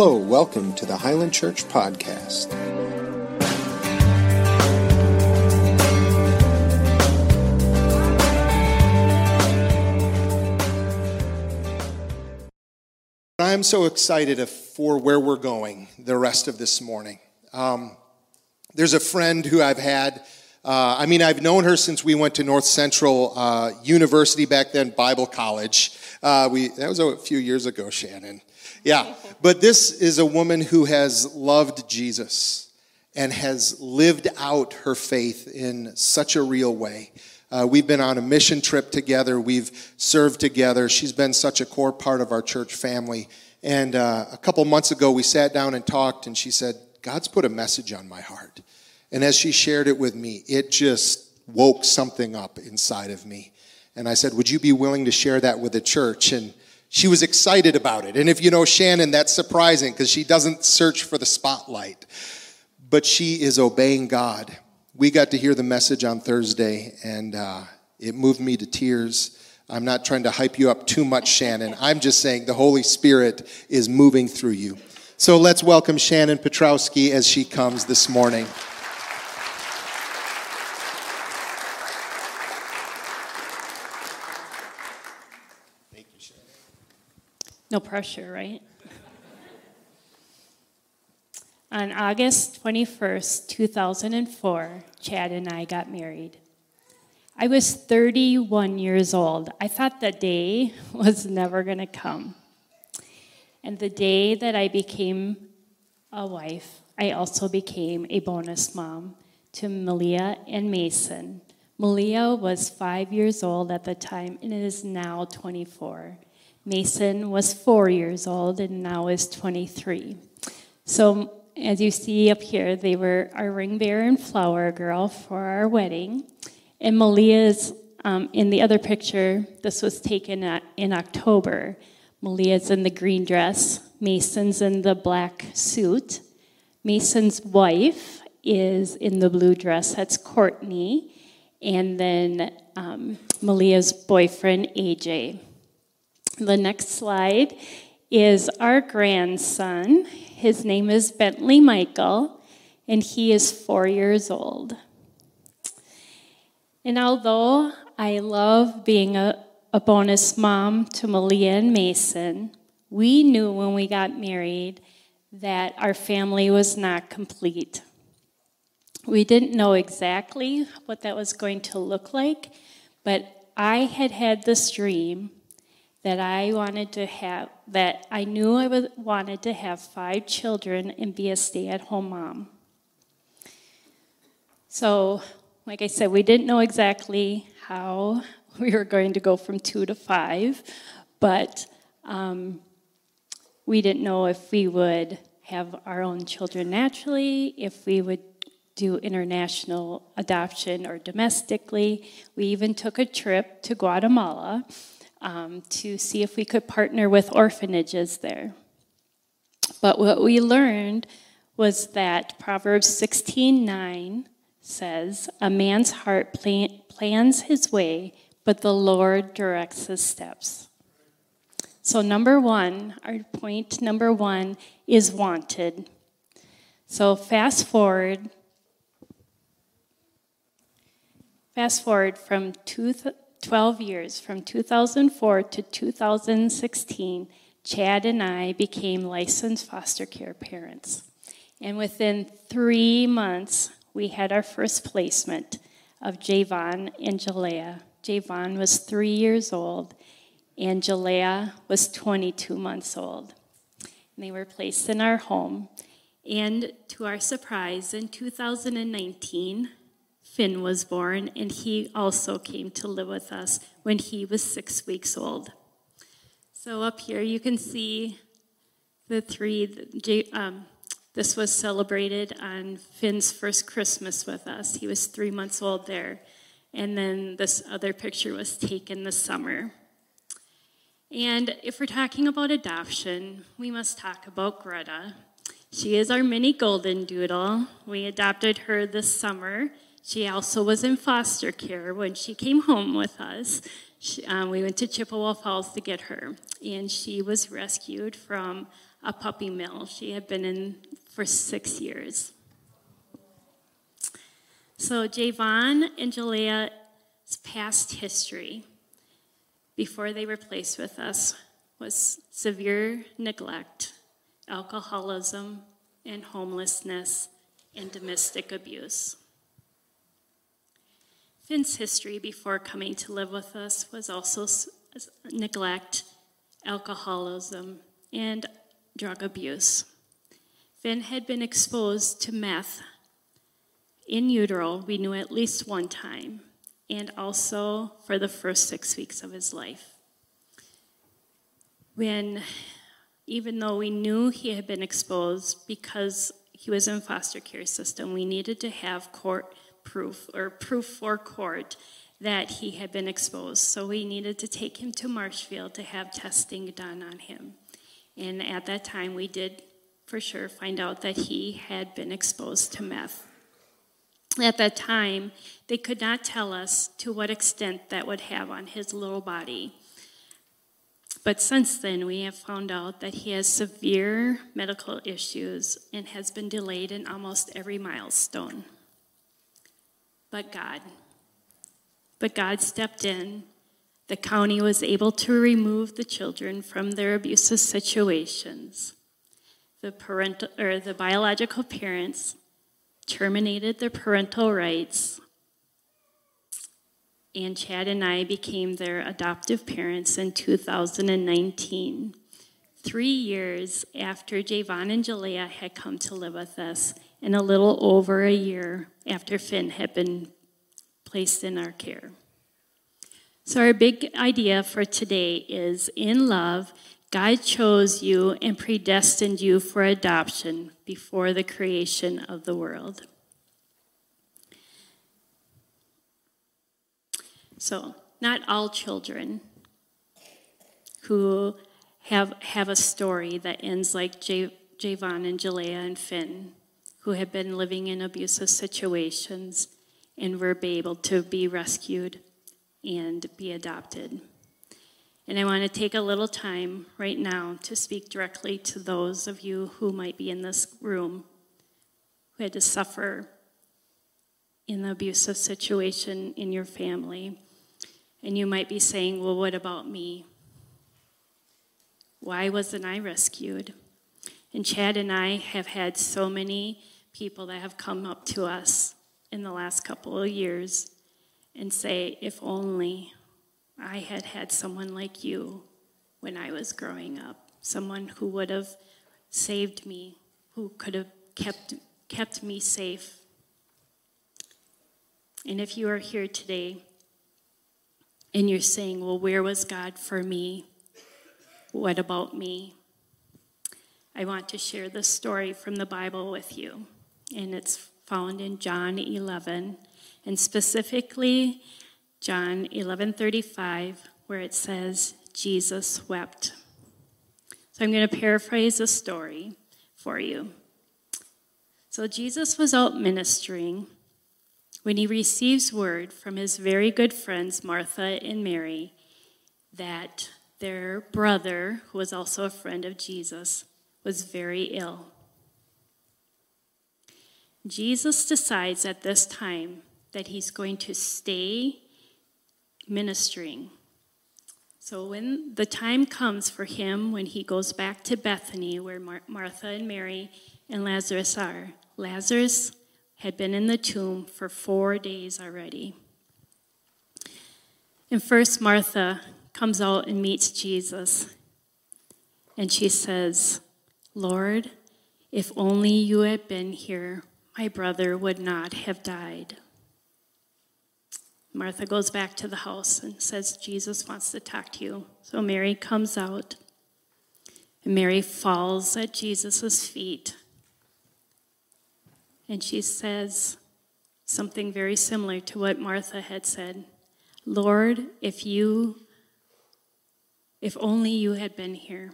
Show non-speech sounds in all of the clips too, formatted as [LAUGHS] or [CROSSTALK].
Hello, welcome to the Highland Church Podcast. I'm so excited for where we're going the rest of this morning. Um, there's a friend who I've had. Uh, I mean, I've known her since we went to North Central uh, University back then, Bible College. Uh, we that was a few years ago, Shannon. Yeah, but this is a woman who has loved Jesus and has lived out her faith in such a real way. Uh, we've been on a mission trip together. We've served together. She's been such a core part of our church family. And uh, a couple months ago, we sat down and talked, and she said, God's put a message on my heart. And as she shared it with me, it just woke something up inside of me. And I said, Would you be willing to share that with the church? And she was excited about it. And if you know Shannon, that's surprising because she doesn't search for the spotlight, but she is obeying God. We got to hear the message on Thursday, and uh, it moved me to tears. I'm not trying to hype you up too much, Shannon. [LAUGHS] I'm just saying the Holy Spirit is moving through you. So let's welcome Shannon Petrowski as she comes this morning. No pressure, right? On August 21st, 2004, Chad and I got married. I was 31 years old. I thought the day [LAUGHS] was never going to come. And the day that I became a wife, I also became a bonus mom to Malia and Mason. Malia was five years old at the time and is now 24. Mason was four years old and now is 23. So, as you see up here, they were our ring bearer and flower girl for our wedding. And Malia's um, in the other picture, this was taken at, in October. Malia's in the green dress, Mason's in the black suit. Mason's wife is in the blue dress, that's Courtney. And then um, Malia's boyfriend, AJ. The next slide is our grandson. His name is Bentley Michael, and he is four years old. And although I love being a, a bonus mom to Malia and Mason, we knew when we got married that our family was not complete. We didn't know exactly what that was going to look like, but I had had this dream that I wanted to have, that I knew I was, wanted to have five children and be a stay at home mom. So, like I said, we didn't know exactly how [LAUGHS] we were going to go from two to five, but um, we didn't know if we would have our own children naturally, if we would do international adoption or domestically. We even took a trip to Guatemala um, to see if we could partner with orphanages there. But what we learned was that Proverbs 16:9 says, "A man's heart plan- plans his way, but the Lord directs his steps." So number 1, our point number 1 is wanted. So fast forward fast forward from two 12 years, from 2004 to 2016, Chad and I became licensed foster care parents. And within three months, we had our first placement of Javon and Jalea. Javon was three years old, and Jalea was 22 months old. And they were placed in our home. And to our surprise, in 2019, Finn was born, and he also came to live with us when he was six weeks old. So up here you can see the three. Um, this was celebrated on Finn's first Christmas with us. He was three months old there. And then this other picture was taken this summer. And if we're talking about adoption, we must talk about Greta. She is our mini golden doodle. We adopted her this summer she also was in foster care when she came home with us. She, um, we went to Chippewa Falls to get her, and she was rescued from a puppy mill she had been in for six years. So, Javon and Jalea's past history before they were placed with us was severe neglect, alcoholism, and homelessness, and domestic abuse. Finn's history before coming to live with us was also neglect, alcoholism, and drug abuse. Finn had been exposed to meth in utero, we knew at least one time, and also for the first six weeks of his life. When, even though we knew he had been exposed because he was in foster care system, we needed to have court proof or proof for court that he had been exposed. So we needed to take him to Marshfield to have testing done on him. And at that time, we did for sure find out that he had been exposed to meth. At that time, they could not tell us to what extent that would have on his little body. But since then, we have found out that he has severe medical issues and has been delayed in almost every milestone. But God, but God stepped in. The county was able to remove the children from their abusive situations. The parental or the biological parents terminated their parental rights, and Chad and I became their adoptive parents in 2019, three years after Javon and Jalea had come to live with us, and a little over a year after Finn had been placed in our care. So, our big idea for today is in love, God chose you and predestined you for adoption before the creation of the world. So, not all children who have, have a story that ends like J- Javon and Jalea and Finn, who have been living in abusive situations and were able to be rescued and be adopted. And I want to take a little time right now to speak directly to those of you who might be in this room who had to suffer in the abusive situation in your family. And you might be saying, well, what about me? Why wasn't I rescued? And Chad and I have had so many people that have come up to us in the last couple of years and say, if only I had had someone like you when I was growing up, someone who would have saved me, who could have kept, kept me safe. And if you are here today and you're saying, well, where was God for me? What about me? I want to share this story from the Bible with you, and it's found in John 11, and specifically John 11:35 where it says Jesus wept. So I'm going to paraphrase the story for you. So Jesus was out ministering when he receives word from his very good friends Martha and Mary that their brother, who was also a friend of Jesus, was very ill. Jesus decides at this time that he's going to stay ministering. So when the time comes for him, when he goes back to Bethany, where Mar- Martha and Mary and Lazarus are, Lazarus had been in the tomb for four days already. And first, Martha comes out and meets Jesus. And she says, Lord, if only you had been here, my brother would not have died. Martha goes back to the house and says, Jesus wants to talk to you. So Mary comes out, and Mary falls at Jesus' feet. And she says something very similar to what Martha had said Lord, if you, if only you had been here.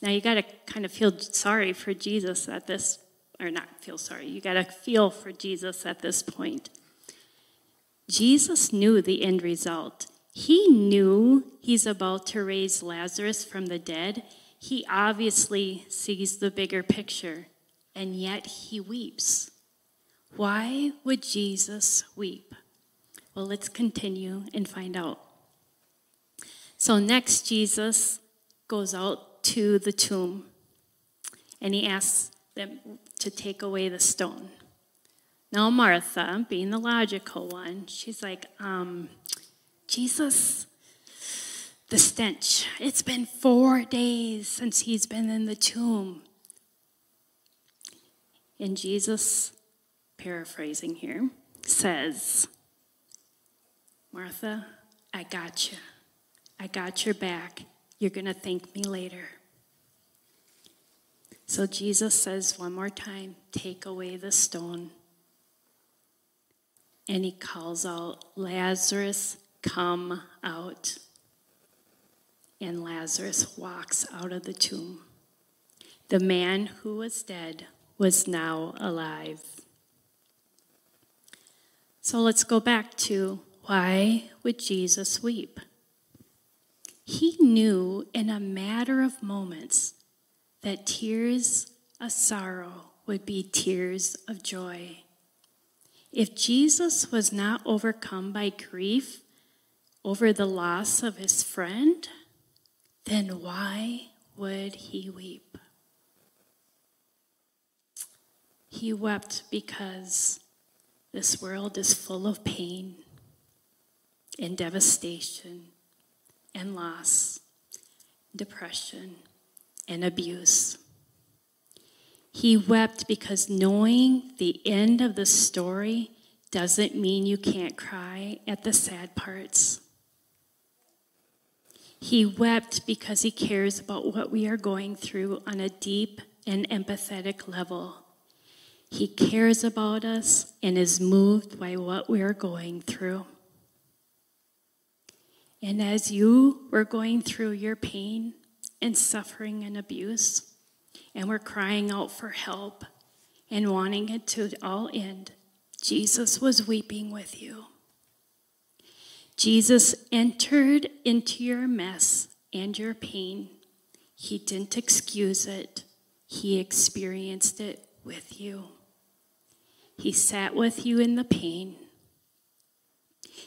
Now you got to kind of feel sorry for Jesus at this, or not feel sorry, you got to feel for Jesus at this point. Jesus knew the end result. He knew he's about to raise Lazarus from the dead, he obviously sees the bigger picture, and yet he weeps. Why would Jesus weep? Well, let's continue and find out. So, next, Jesus goes out to the tomb and he asks them to take away the stone. Now, Martha, being the logical one, she's like, um, Jesus, the stench. It's been four days since he's been in the tomb. And Jesus, paraphrasing here, says, Martha, I got you. I got your back. You're going to thank me later. So Jesus says one more time, Take away the stone. And he calls out, Lazarus, come out. And Lazarus walks out of the tomb. The man who was dead was now alive. So let's go back to why would Jesus weep? He knew in a matter of moments that tears of sorrow would be tears of joy. If Jesus was not overcome by grief over the loss of his friend, then why would he weep? He wept because this world is full of pain and devastation and loss, depression and abuse. He wept because knowing the end of the story doesn't mean you can't cry at the sad parts. He wept because he cares about what we are going through on a deep and empathetic level. He cares about us and is moved by what we are going through. And as you were going through your pain and suffering and abuse, and were crying out for help and wanting it to all end, Jesus was weeping with you. Jesus entered into your mess and your pain. He didn't excuse it, He experienced it with you. He sat with you in the pain.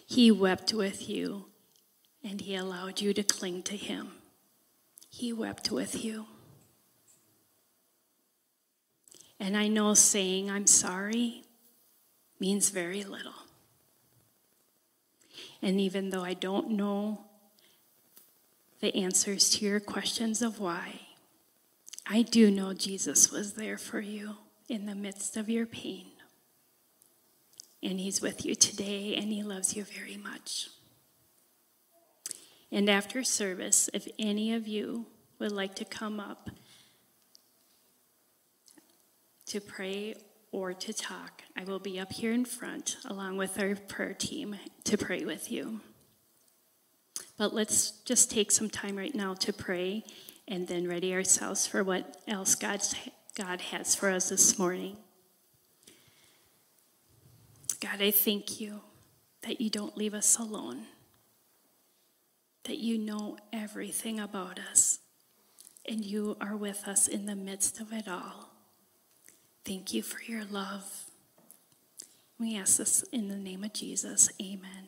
He wept with you, and He allowed you to cling to Him. He wept with you. And I know saying I'm sorry means very little. And even though I don't know the answers to your questions of why, I do know Jesus was there for you in the midst of your pain. And he's with you today, and he loves you very much. And after service, if any of you would like to come up to pray or to talk, I will be up here in front along with our prayer team to pray with you. But let's just take some time right now to pray and then ready ourselves for what else God's, God has for us this morning. God, I thank you that you don't leave us alone that you know everything about us and you are with us in the midst of it all. Thank you for your love. We ask this in the name of Jesus. Amen.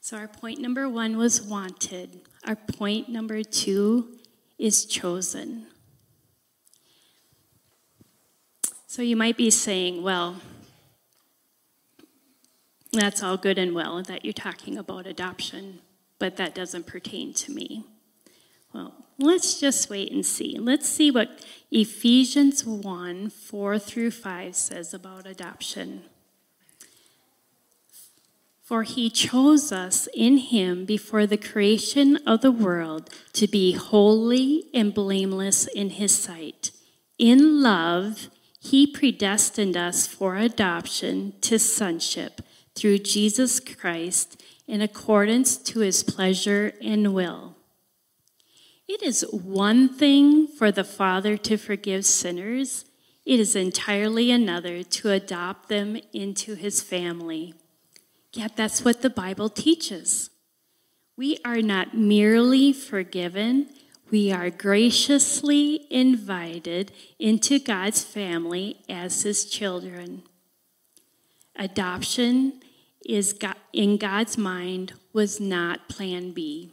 So, our point number one was wanted. Our point number two is chosen. So, you might be saying, well, that's all good and well that you're talking about adoption, but that doesn't pertain to me. Well, let's just wait and see. Let's see what Ephesians 1 4 through 5 says about adoption. For he chose us in him before the creation of the world to be holy and blameless in his sight. In love, he predestined us for adoption to sonship through Jesus Christ in accordance to his pleasure and will. It is one thing for the Father to forgive sinners, it is entirely another to adopt them into his family. Yet that's what the Bible teaches. We are not merely forgiven, we are graciously invited into God's family as his children. Adoption is in God's mind was not plan B.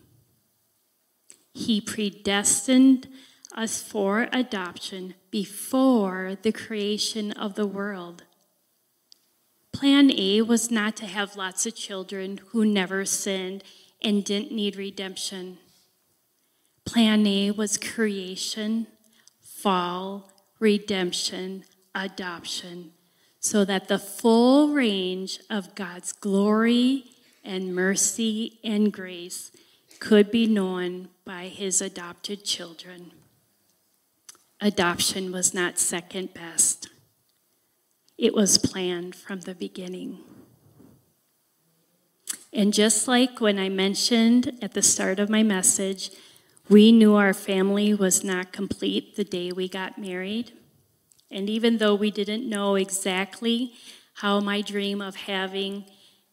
He predestined us for adoption before the creation of the world. Plan A was not to have lots of children who never sinned and didn't need redemption. Plan A was creation, fall, redemption, adoption, so that the full range of God's glory and mercy and grace could be known by his adopted children. Adoption was not second best. It was planned from the beginning. And just like when I mentioned at the start of my message, we knew our family was not complete the day we got married. And even though we didn't know exactly how my dream of having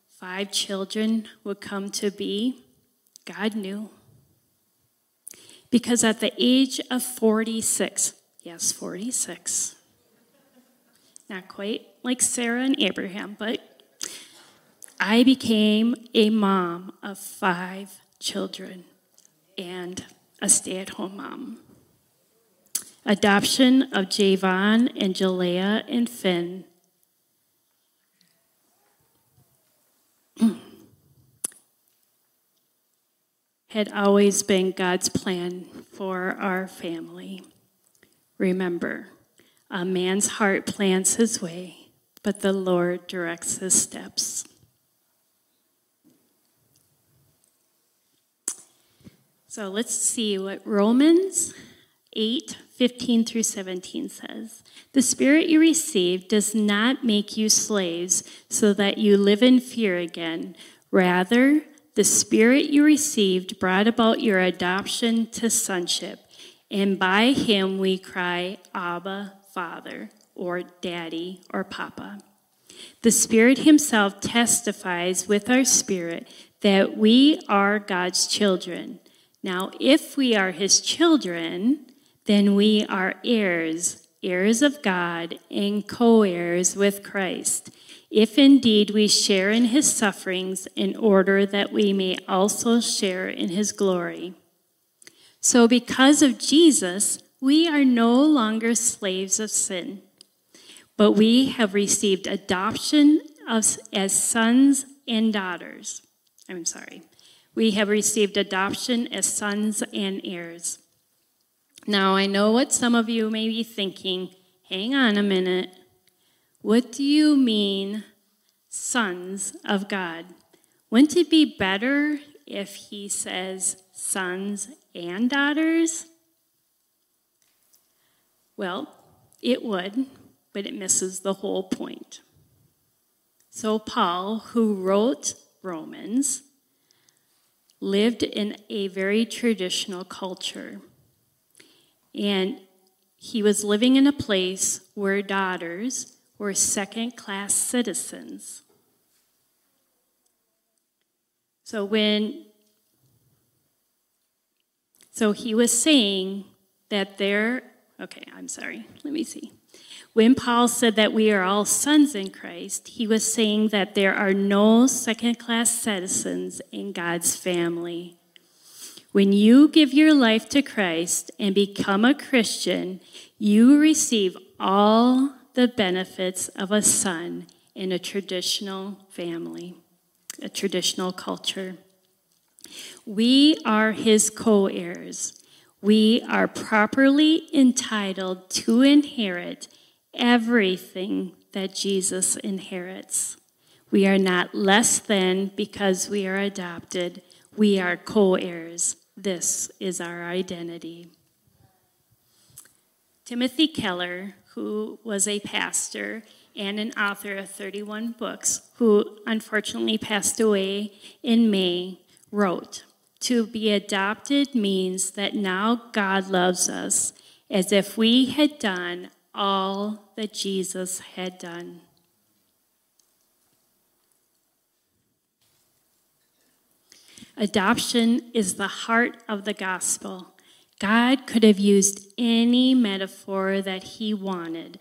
five children would come to be, God knew. Because at the age of 46, yes, 46, not quite like Sarah and Abraham, but I became a mom of five children and a stay at home mom. Adoption of Javon and Jalea and Finn. [CLEARS THROAT] had always been God's plan for our family. Remember, a man's heart plans his way, but the Lord directs his steps. So let's see what Romans 8 15 through 17 says. The spirit you received does not make you slaves so that you live in fear again. Rather, the spirit you received brought about your adoption to sonship, and by him we cry, Abba, Father, or Daddy, or Papa. The Spirit Himself testifies with our spirit that we are God's children. Now, if we are His children, then we are heirs, heirs of God, and co heirs with Christ, if indeed we share in His sufferings, in order that we may also share in His glory. So, because of Jesus, we are no longer slaves of sin, but we have received adoption of, as sons and daughters. I'm sorry. We have received adoption as sons and heirs. Now, I know what some of you may be thinking. Hang on a minute. What do you mean, sons of God? Wouldn't it be better if he says sons and daughters? Well, it would, but it misses the whole point. So, Paul, who wrote Romans, lived in a very traditional culture. And he was living in a place where daughters were second class citizens. So when so he was saying that there Okay, I'm sorry. Let me see. When Paul said that we are all sons in Christ, he was saying that there are no second class citizens in God's family. When you give your life to Christ and become a Christian, you receive all the benefits of a son in a traditional family, a traditional culture. We are his co heirs we are properly entitled to inherit everything that Jesus inherits. We are not less than because we are adopted. We are co heirs. This is our identity. Timothy Keller, who was a pastor and an author of 31 books, who unfortunately passed away in May, wrote to be adopted means that now God loves us as if we had done all that Jesus had done. Adoption is the heart of the gospel. God could have used any metaphor that he wanted,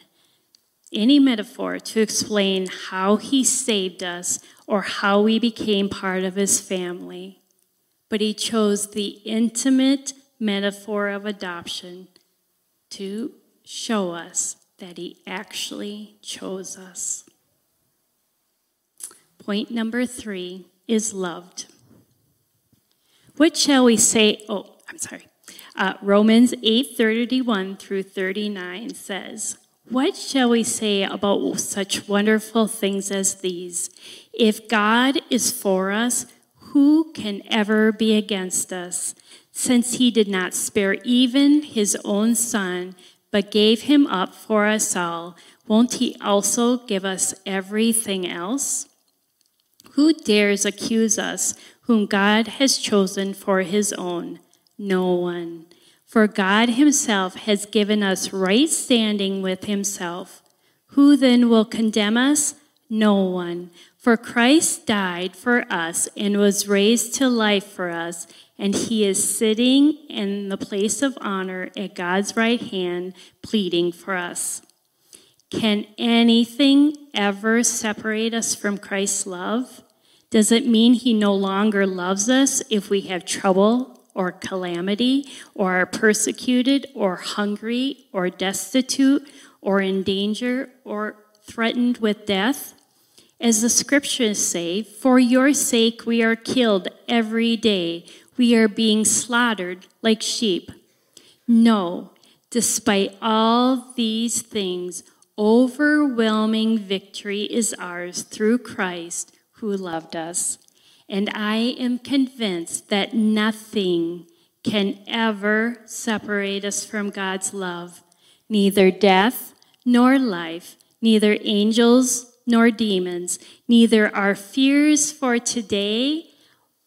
any metaphor to explain how he saved us or how we became part of his family. But he chose the intimate metaphor of adoption to show us that he actually chose us. Point number three is loved. What shall we say? Oh, I'm sorry. Uh, Romans 8 31 through 39 says, What shall we say about such wonderful things as these? If God is for us, who can ever be against us? Since he did not spare even his own son, but gave him up for us all, won't he also give us everything else? Who dares accuse us whom God has chosen for his own? No one. For God himself has given us right standing with himself. Who then will condemn us? No one. For Christ died for us and was raised to life for us, and he is sitting in the place of honor at God's right hand, pleading for us. Can anything ever separate us from Christ's love? Does it mean he no longer loves us if we have trouble or calamity, or are persecuted, or hungry, or destitute, or in danger, or threatened with death? As the scriptures say, for your sake we are killed every day. We are being slaughtered like sheep. No, despite all these things, overwhelming victory is ours through Christ who loved us. And I am convinced that nothing can ever separate us from God's love, neither death nor life, neither angels nor demons, neither our fears for today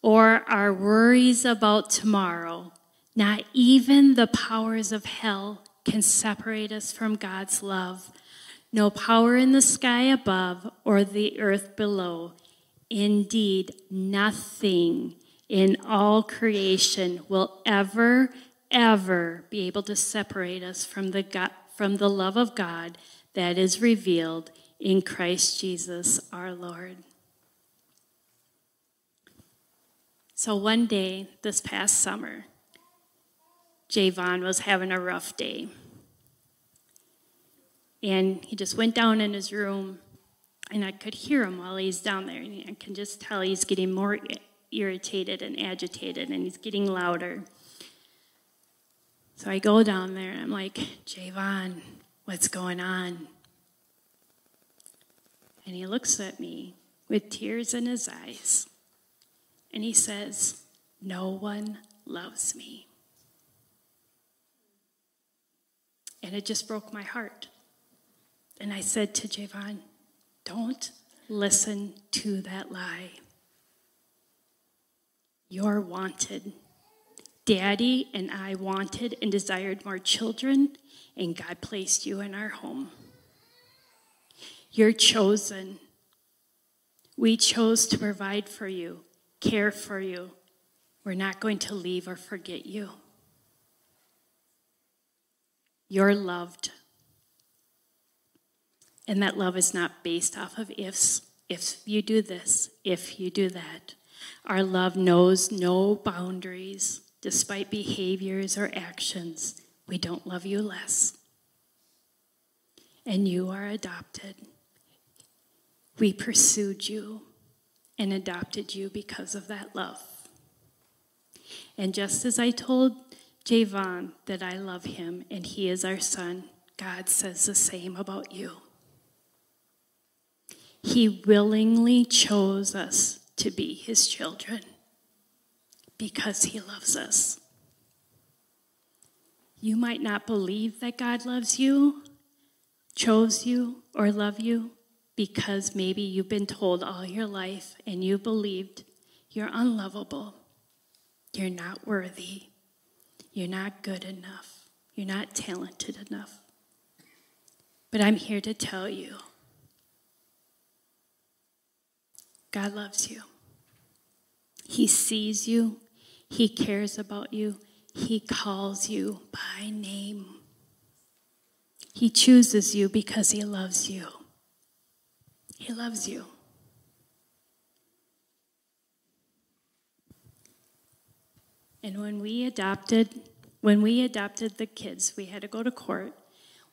or our worries about tomorrow. Not even the powers of hell can separate us from God's love. No power in the sky above or the earth below Indeed, nothing in all creation will ever, ever be able to separate us from the, God, from the love of God that is revealed in Christ Jesus our Lord. So one day this past summer, Javon was having a rough day. And he just went down in his room and I could hear him while he's down there. And I can just tell he's getting more irritated and agitated, and he's getting louder. So I go down there and I'm like, Javon, what's going on? And he looks at me with tears in his eyes. And he says, No one loves me. And it just broke my heart. And I said to Javon, don't listen to that lie. You're wanted. Daddy and I wanted and desired more children, and God placed you in our home. You're chosen. We chose to provide for you, care for you. We're not going to leave or forget you. You're loved. And that love is not based off of ifs. If you do this, if you do that. Our love knows no boundaries, despite behaviors or actions. We don't love you less. And you are adopted. We pursued you and adopted you because of that love. And just as I told Javon that I love him and he is our son, God says the same about you. He willingly chose us to be his children because he loves us. You might not believe that God loves you, chose you, or love you because maybe you've been told all your life and you believed you're unlovable, you're not worthy, you're not good enough, you're not talented enough. But I'm here to tell you God loves you. He sees you, He cares about you, He calls you by name. He chooses you because He loves you. He loves you. And when we adopted, when we adopted the kids, we had to go to court.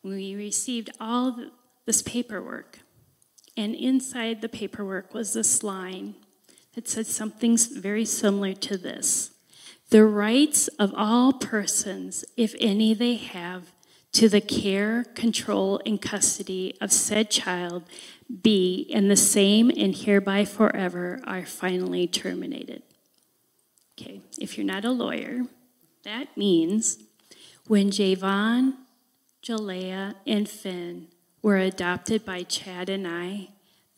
We received all this paperwork. And inside the paperwork was this line that said something very similar to this The rights of all persons, if any they have, to the care, control, and custody of said child be, and the same and hereby forever are finally terminated. Okay, if you're not a lawyer, that means when Javon, Jalea, and Finn were adopted by Chad and I,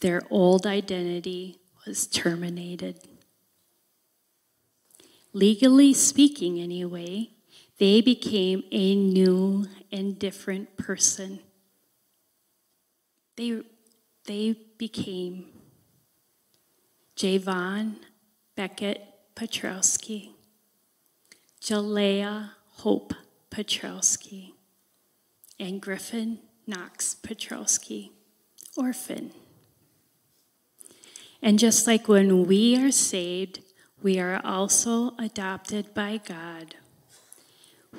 their old identity was terminated. Legally speaking, anyway, they became a new and different person. They, they became Javon Beckett Petrowski, Jalea Hope Petrowski, and Griffin Knox Petrowski, orphan. And just like when we are saved, we are also adopted by God.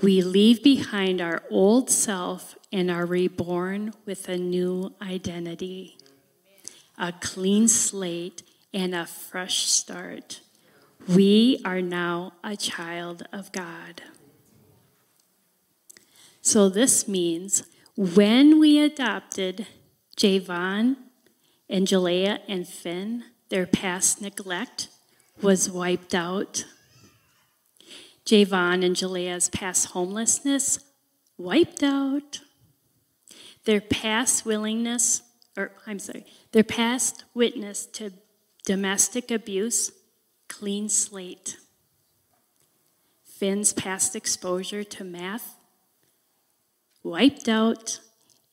We leave behind our old self and are reborn with a new identity, a clean slate, and a fresh start. We are now a child of God. So this means when we adopted Javon and Jalea and Finn, their past neglect was wiped out Javon and Jalea's past homelessness wiped out. Their past willingness, or I'm sorry, their past witness to domestic abuse, clean slate. Finn's past exposure to meth, wiped out.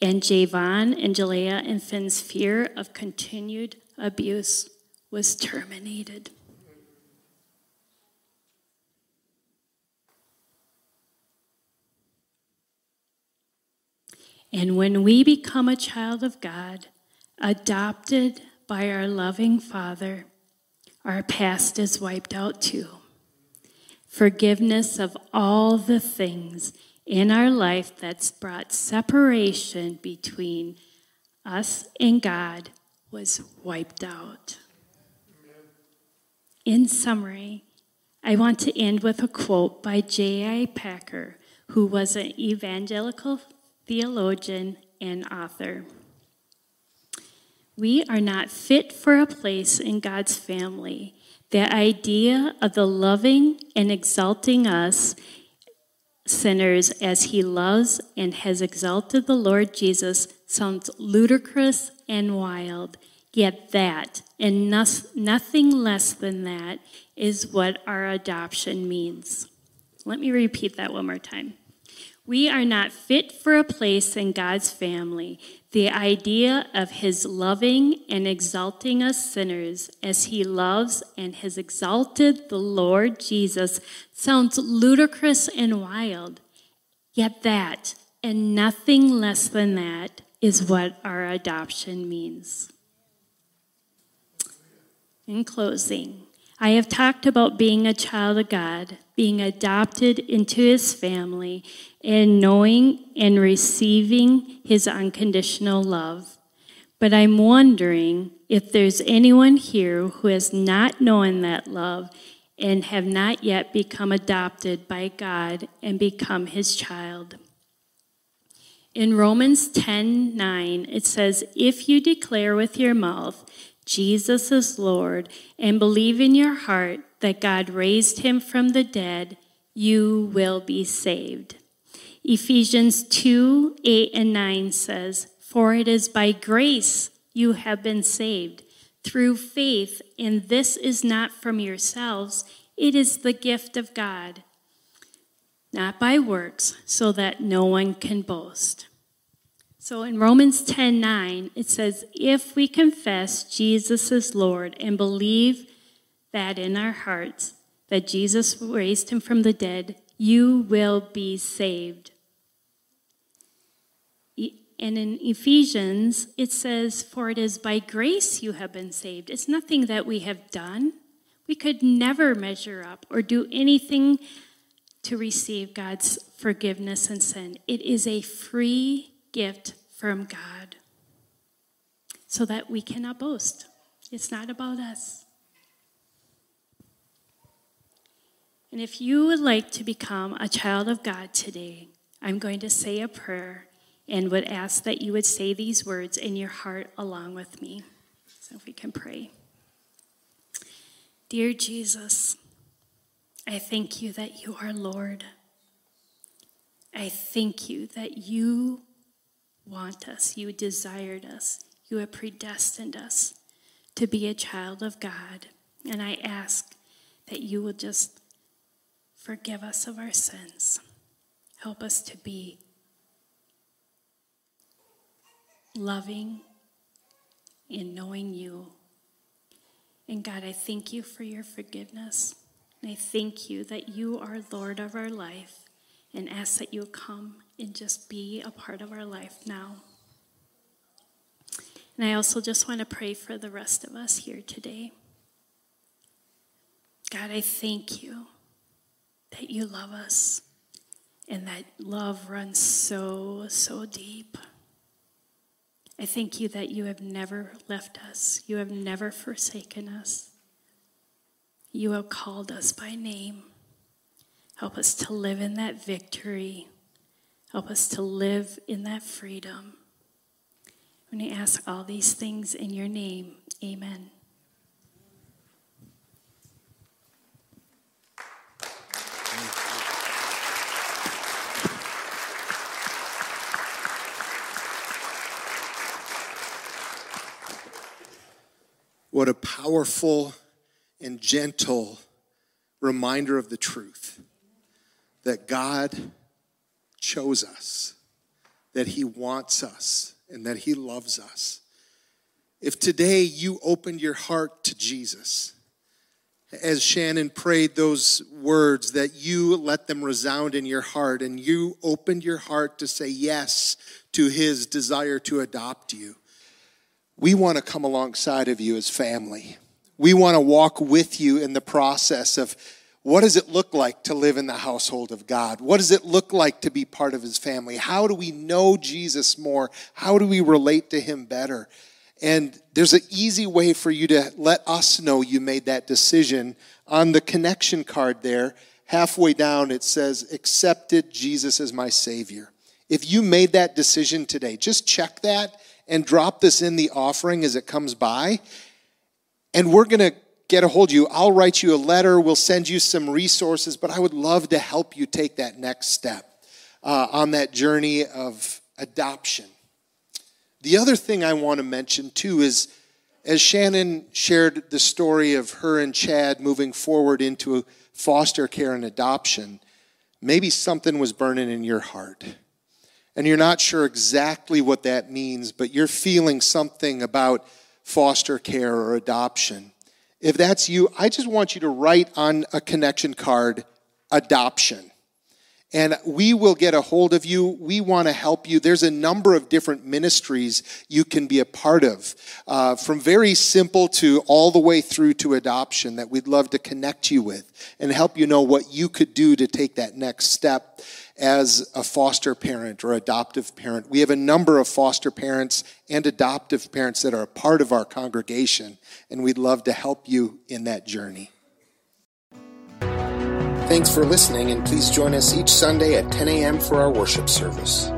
And Javon and Jalea and Finn's fear of continued abuse was terminated. And when we become a child of God, adopted by our loving Father, our past is wiped out too. Forgiveness of all the things in our life that's brought separation between us and God was wiped out. In summary, I want to end with a quote by J.I. Packer, who was an evangelical theologian, and author. We are not fit for a place in God's family. The idea of the loving and exalting us sinners as he loves and has exalted the Lord Jesus sounds ludicrous and wild. Yet that, and nothing less than that, is what our adoption means. Let me repeat that one more time. We are not fit for a place in God's family. The idea of His loving and exalting us sinners as He loves and has exalted the Lord Jesus sounds ludicrous and wild. Yet that, and nothing less than that, is what our adoption means. In closing, I have talked about being a child of God, being adopted into his family, and knowing and receiving his unconditional love. But I'm wondering if there's anyone here who has not known that love and have not yet become adopted by God and become his child. In Romans 10 9, it says, If you declare with your mouth Jesus is Lord, and believe in your heart that God raised him from the dead, you will be saved. Ephesians 2 8 and 9 says, For it is by grace you have been saved, through faith, and this is not from yourselves, it is the gift of God, not by works, so that no one can boast. So in Romans 10 9, it says, If we confess Jesus is Lord and believe that in our hearts that Jesus raised him from the dead, you will be saved. And in Ephesians, it says, For it is by grace you have been saved. It's nothing that we have done. We could never measure up or do anything to receive God's forgiveness and sin. It is a free gift from God so that we cannot boast. It's not about us. And if you would like to become a child of God today, I'm going to say a prayer and would ask that you would say these words in your heart along with me. So if we can pray. Dear Jesus, I thank you that you are Lord. I thank you that you want us, you desired us, you have predestined us to be a child of God. And I ask that you will just forgive us of our sins. Help us to be loving in knowing you. And God, I thank you for your forgiveness. And I thank you that you are Lord of our life and ask that you come and just be a part of our life now. And I also just want to pray for the rest of us here today. God, I thank you that you love us and that love runs so, so deep. I thank you that you have never left us, you have never forsaken us. You have called us by name. Help us to live in that victory. Help us to live in that freedom. When I ask all these things in your name, amen. What a powerful and gentle reminder of the truth that God chose us, that He wants us, and that He loves us. If today you opened your heart to Jesus, as Shannon prayed those words, that you let them resound in your heart and you opened your heart to say yes to His desire to adopt you we want to come alongside of you as family. We want to walk with you in the process of what does it look like to live in the household of God? What does it look like to be part of his family? How do we know Jesus more? How do we relate to him better? And there's an easy way for you to let us know you made that decision. On the connection card there, halfway down, it says, Accepted Jesus as my Savior. If you made that decision today, just check that and drop this in the offering as it comes by. And we're going to get a hold of you. I'll write you a letter. We'll send you some resources, but I would love to help you take that next step uh, on that journey of adoption. The other thing I want to mention too is as Shannon shared the story of her and Chad moving forward into foster care and adoption, maybe something was burning in your heart and you're not sure exactly what that means, but you're feeling something about foster care or adoption. If that's you, I just want you to write on a connection card adoption. And we will get a hold of you. We want to help you. There's a number of different ministries you can be a part of, uh, from very simple to all the way through to adoption, that we'd love to connect you with and help you know what you could do to take that next step as a foster parent or adoptive parent. We have a number of foster parents and adoptive parents that are a part of our congregation, and we'd love to help you in that journey. Thanks for listening, and please join us each Sunday at 10 a.m. for our worship service.